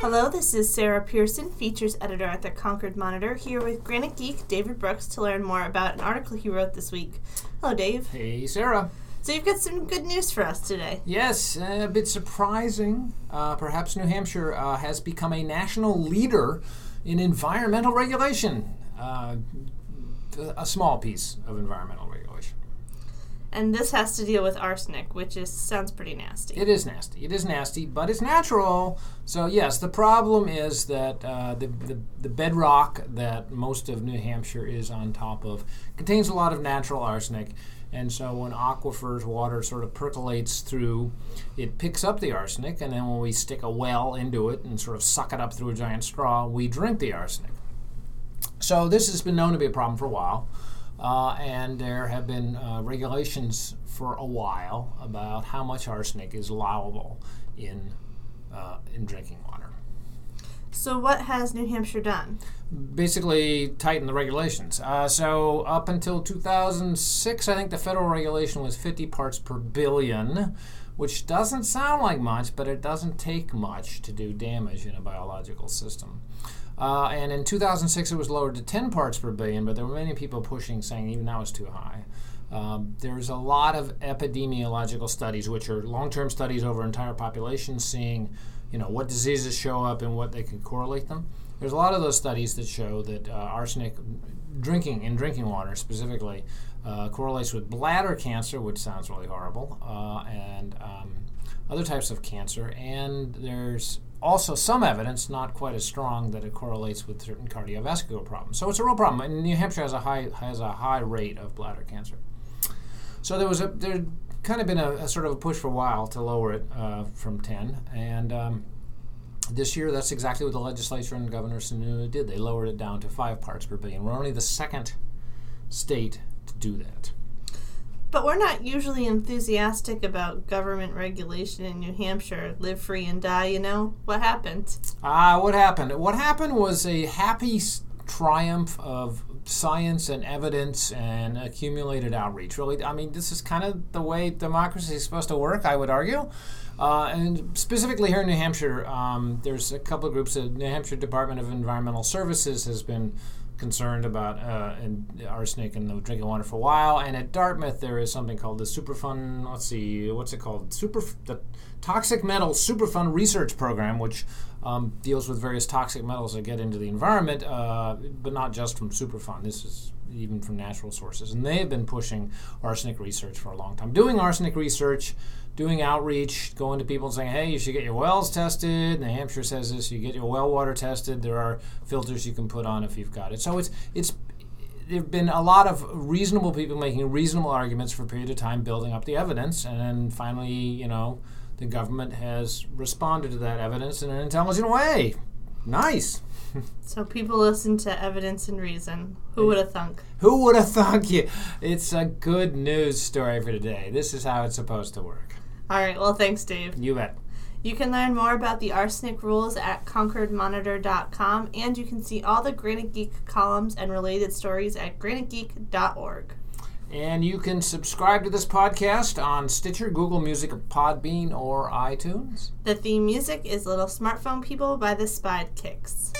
Hello, this is Sarah Pearson, features editor at the Concord Monitor, here with Granite Geek David Brooks to learn more about an article he wrote this week. Hello, Dave. Hey, Sarah. So you've got some good news for us today. Yes, a bit surprising. Uh, perhaps New Hampshire uh, has become a national leader in environmental regulation. Uh, a small piece of environmental regulation. And this has to deal with arsenic, which is sounds pretty nasty. It is nasty. It is nasty, but it's natural. So yes, the problem is that uh, the, the the bedrock that most of New Hampshire is on top of contains a lot of natural arsenic. And so when aquifers water sort of percolates through, it picks up the arsenic, and then when we stick a well into it and sort of suck it up through a giant straw, we drink the arsenic. So this has been known to be a problem for a while. Uh, and there have been uh, regulations for a while about how much arsenic is allowable in uh, in drinking water. So what has New Hampshire done? Basically, tighten the regulations. Uh, so up until 2006, I think the federal regulation was 50 parts per billion, which doesn't sound like much, but it doesn't take much to do damage in a biological system. Uh, and in 2006, it was lowered to 10 parts per billion, but there were many people pushing, saying even that was too high. Um, there's a lot of epidemiological studies, which are long-term studies over entire populations, seeing, you know, what diseases show up and what they can correlate them. There's a lot of those studies that show that uh, arsenic, drinking in drinking water specifically, uh, correlates with bladder cancer, which sounds really horrible, uh, and um, other types of cancer. And there's also some evidence, not quite as strong, that it correlates with certain cardiovascular problems. So it's a real problem. And New Hampshire has a high has a high rate of bladder cancer. So there was a there kind of been a, a sort of a push for a while to lower it uh, from 10, and um, this year that's exactly what the legislature and Governor Sununu did. They lowered it down to five parts per billion. We're only the second state to do that. But we're not usually enthusiastic about government regulation in New Hampshire. Live free and die, you know? What happened? Ah, uh, what happened? What happened was a happy triumph of science and evidence and accumulated outreach. Really, I mean, this is kind of the way democracy is supposed to work, I would argue. Uh, and specifically here in New Hampshire, um, there's a couple of groups. The New Hampshire Department of Environmental Services has been concerned about uh, arsenic in the drinking water for a while. And at Dartmouth, there is something called the Superfund. Let's see, what's it called? Super the Toxic Metals Superfund Research Program, which um, deals with various toxic metals that get into the environment, uh, but not just from Superfund. This is even from natural sources. And they have been pushing arsenic research for a long time. Doing arsenic research, doing outreach, going to people and saying, hey, you should get your wells tested. New Hampshire says this, you get your well water tested. There are filters you can put on if you've got it. So it's, it's, there have been a lot of reasonable people making reasonable arguments for a period of time, building up the evidence, and then finally, you know, the government has responded to that evidence in an intelligent way. Nice. so people listen to evidence and reason. Who would have thunk? Who would have thunk you? It's a good news story for today. This is how it's supposed to work. All right. Well, thanks, Dave. You bet. You can learn more about the arsenic rules at concordmonitor.com, and you can see all the Granite Geek columns and related stories at granitegeek.org. And you can subscribe to this podcast on Stitcher, Google Music, Podbean, or iTunes. The theme music is Little Smartphone People by the Spide Kicks.